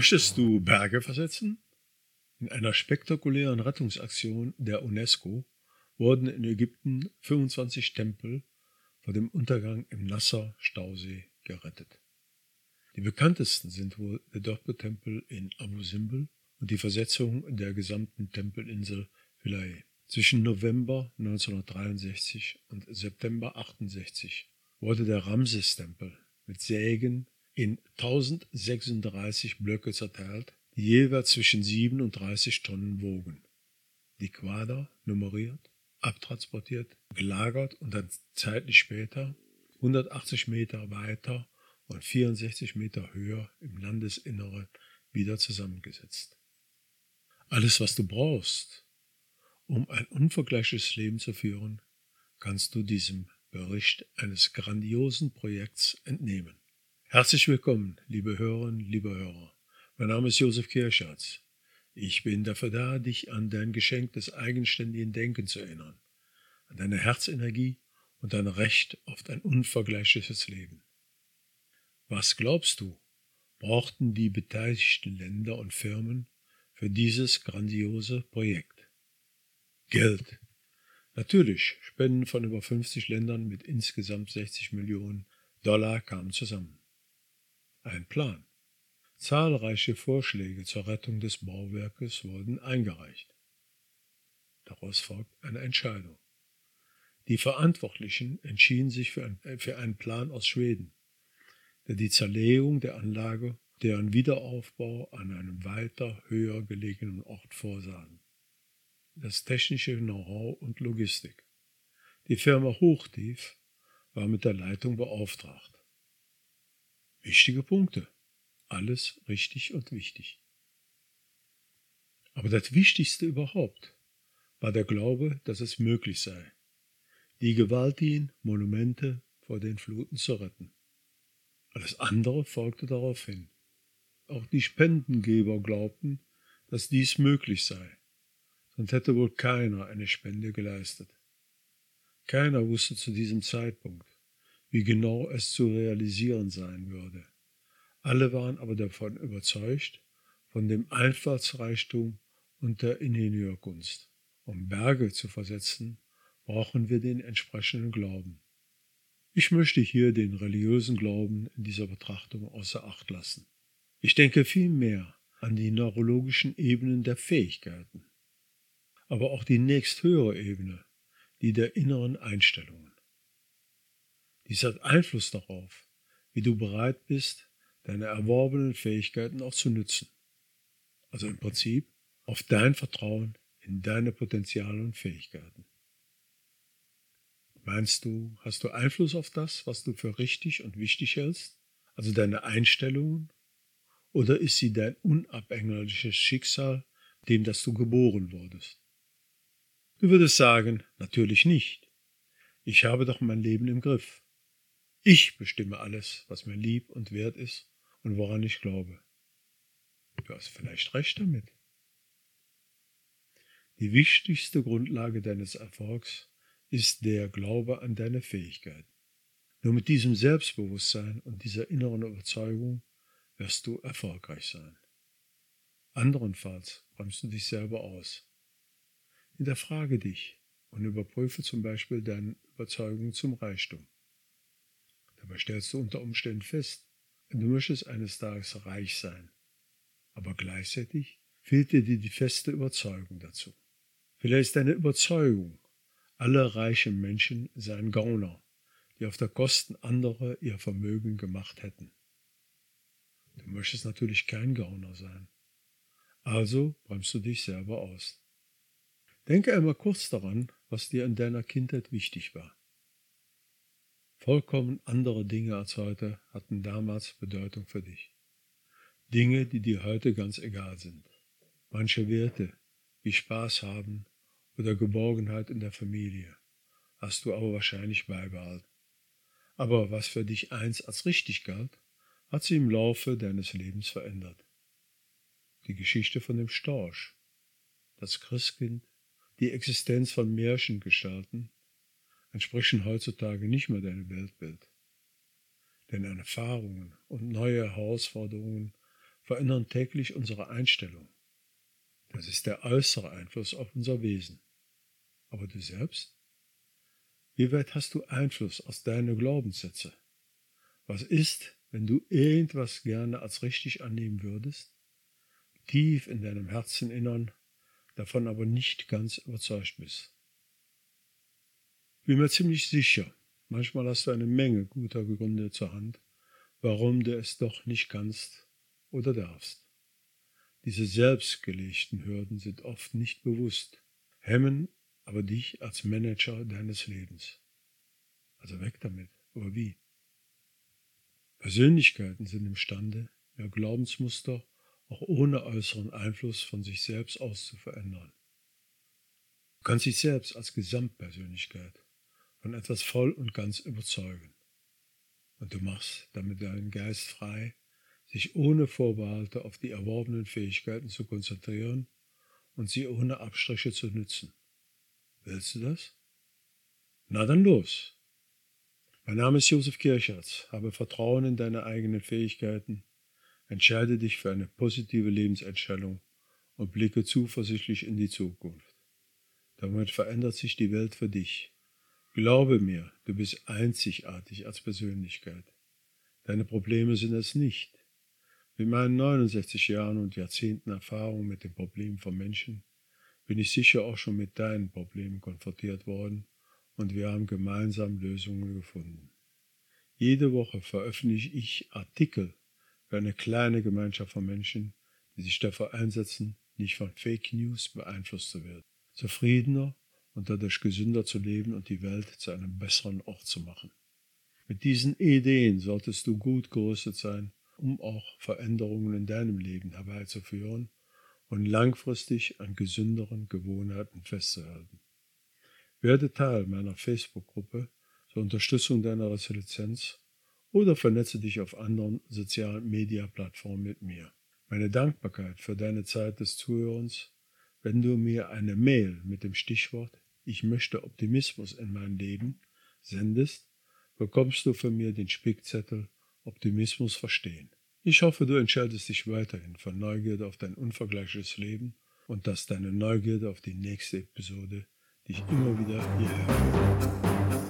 Möchtest du Berge versetzen? In einer spektakulären Rettungsaktion der UNESCO wurden in Ägypten 25 Tempel vor dem Untergang im Nasser-Stausee gerettet. Die bekanntesten sind wohl der Dorpe-Tempel in Abu Simbel und die Versetzung der gesamten Tempelinsel Philae. Zwischen November 1963 und September 68 wurde der Ramses-Tempel mit Sägen in 1036 Blöcke zerteilt, die jeweils zwischen 7 und 30 Tonnen wogen. Die Quader nummeriert, abtransportiert, gelagert und dann zeitlich später 180 Meter weiter und 64 Meter höher im Landesinneren wieder zusammengesetzt. Alles, was du brauchst, um ein unvergleichliches Leben zu führen, kannst du diesem Bericht eines grandiosen Projekts entnehmen. Herzlich willkommen, liebe Hörerinnen, liebe Hörer. Mein Name ist Josef Kirschatz. Ich bin dafür da, dich an dein Geschenk des eigenständigen Denkens zu erinnern, an deine Herzenergie und dein Recht auf ein unvergleichliches Leben. Was glaubst du, brauchten die beteiligten Länder und Firmen für dieses grandiose Projekt? Geld. Natürlich, Spenden von über 50 Ländern mit insgesamt 60 Millionen Dollar kamen zusammen. Ein Plan. Zahlreiche Vorschläge zur Rettung des Bauwerkes wurden eingereicht. Daraus folgt eine Entscheidung. Die Verantwortlichen entschieden sich für, ein, für einen Plan aus Schweden, der die Zerlegung der Anlage, deren Wiederaufbau an einem weiter höher gelegenen Ort vorsahen das technische Know-how und Logistik. Die Firma Hochtief war mit der Leitung beauftragt. Wichtige Punkte. Alles richtig und wichtig. Aber das Wichtigste überhaupt war der Glaube, dass es möglich sei, die gewaltigen Monumente vor den Fluten zu retten. Alles andere folgte darauf hin. Auch die Spendengeber glaubten, dass dies möglich sei sonst hätte wohl keiner eine Spende geleistet. Keiner wusste zu diesem Zeitpunkt, wie genau es zu realisieren sein würde. Alle waren aber davon überzeugt, von dem Einfallsreichtum und der Ingenieurkunst. Um Berge zu versetzen, brauchen wir den entsprechenden Glauben. Ich möchte hier den religiösen Glauben in dieser Betrachtung außer Acht lassen. Ich denke vielmehr an die neurologischen Ebenen der Fähigkeiten aber auch die nächsthöhere Ebene, die der inneren Einstellungen. Dies hat Einfluss darauf, wie du bereit bist, deine erworbenen Fähigkeiten auch zu nützen. Also im Prinzip auf dein Vertrauen in deine Potenziale und Fähigkeiten. Meinst du, hast du Einfluss auf das, was du für richtig und wichtig hältst, also deine Einstellungen, oder ist sie dein unabhängiges Schicksal, dem das du geboren wurdest? Du würdest sagen, natürlich nicht. Ich habe doch mein Leben im Griff. Ich bestimme alles, was mir lieb und wert ist und woran ich glaube. Du hast vielleicht recht damit. Die wichtigste Grundlage deines Erfolgs ist der Glaube an deine Fähigkeiten. Nur mit diesem Selbstbewusstsein und dieser inneren Überzeugung wirst du erfolgreich sein. Anderenfalls bremst du dich selber aus. Hinterfrage dich und überprüfe zum Beispiel deine Überzeugung zum Reichtum. Dabei stellst du unter Umständen fest, du möchtest eines Tages reich sein, aber gleichzeitig fehlt dir die feste Überzeugung dazu. Vielleicht ist deine Überzeugung, alle reichen Menschen seien Gauner, die auf der Kosten anderer ihr Vermögen gemacht hätten. Du möchtest natürlich kein Gauner sein. Also bremst du dich selber aus. Denke einmal kurz daran, was dir in deiner Kindheit wichtig war. Vollkommen andere Dinge als heute hatten damals Bedeutung für dich. Dinge, die dir heute ganz egal sind. Manche Werte, wie Spaß haben oder Geborgenheit in der Familie, hast du aber wahrscheinlich beibehalten. Aber was für dich einst als richtig galt, hat sich im Laufe deines Lebens verändert. Die Geschichte von dem Storch, das Christkind, die Existenz von Märchengestalten entsprechen heutzutage nicht mehr deinem Weltbild. Denn Erfahrungen und neue Herausforderungen verändern täglich unsere Einstellung. Das ist der äußere Einfluss auf unser Wesen. Aber du selbst? Wie weit hast du Einfluss aus deinen Glaubenssätze? Was ist, wenn du irgendwas gerne als richtig annehmen würdest, tief in deinem Herzeninnern, davon aber nicht ganz überzeugt bist? Bin mir ziemlich sicher, manchmal hast du eine Menge guter Gründe zur Hand, warum du es doch nicht kannst oder darfst. Diese selbstgelegten Hürden sind oft nicht bewusst, hemmen aber dich als Manager deines Lebens. Also weg damit. Aber wie? Persönlichkeiten sind imstande, ihr Glaubensmuster auch ohne äußeren Einfluss von sich selbst aus zu verändern. Du kannst dich selbst als Gesamtpersönlichkeit von etwas voll und ganz überzeugen. Und du machst damit deinen Geist frei, sich ohne Vorbehalte auf die erworbenen Fähigkeiten zu konzentrieren und sie ohne Abstriche zu nützen. Willst du das? Na dann los. Mein Name ist Josef Kirchertz. Habe Vertrauen in deine eigenen Fähigkeiten. Entscheide dich für eine positive Lebenseinstellung und blicke zuversichtlich in die Zukunft. Damit verändert sich die Welt für dich. Glaube mir, du bist einzigartig als Persönlichkeit. Deine Probleme sind es nicht. Mit meinen 69 Jahren und Jahrzehnten Erfahrung mit den Problemen von Menschen bin ich sicher auch schon mit deinen Problemen konfrontiert worden und wir haben gemeinsam Lösungen gefunden. Jede Woche veröffentliche ich Artikel für eine kleine Gemeinschaft von Menschen, die sich dafür einsetzen, nicht von Fake News beeinflusst zu werden, zufriedener und dadurch gesünder zu leben und die Welt zu einem besseren Ort zu machen. Mit diesen Ideen solltest du gut gerüstet sein, um auch Veränderungen in deinem Leben herbeizuführen und langfristig an gesünderen Gewohnheiten festzuhalten. Werde Teil meiner Facebook-Gruppe zur Unterstützung deiner Resilienz oder vernetze dich auf anderen sozialen Media-Plattformen mit mir. Meine Dankbarkeit für deine Zeit des Zuhörens, wenn du mir eine Mail mit dem Stichwort Ich möchte Optimismus in mein Leben sendest, bekommst du von mir den Spickzettel Optimismus verstehen. Ich hoffe, du entscheidest dich weiterhin von Neugierde auf dein unvergleichliches Leben und dass deine Neugierde auf die nächste Episode dich immer wieder hierher führt.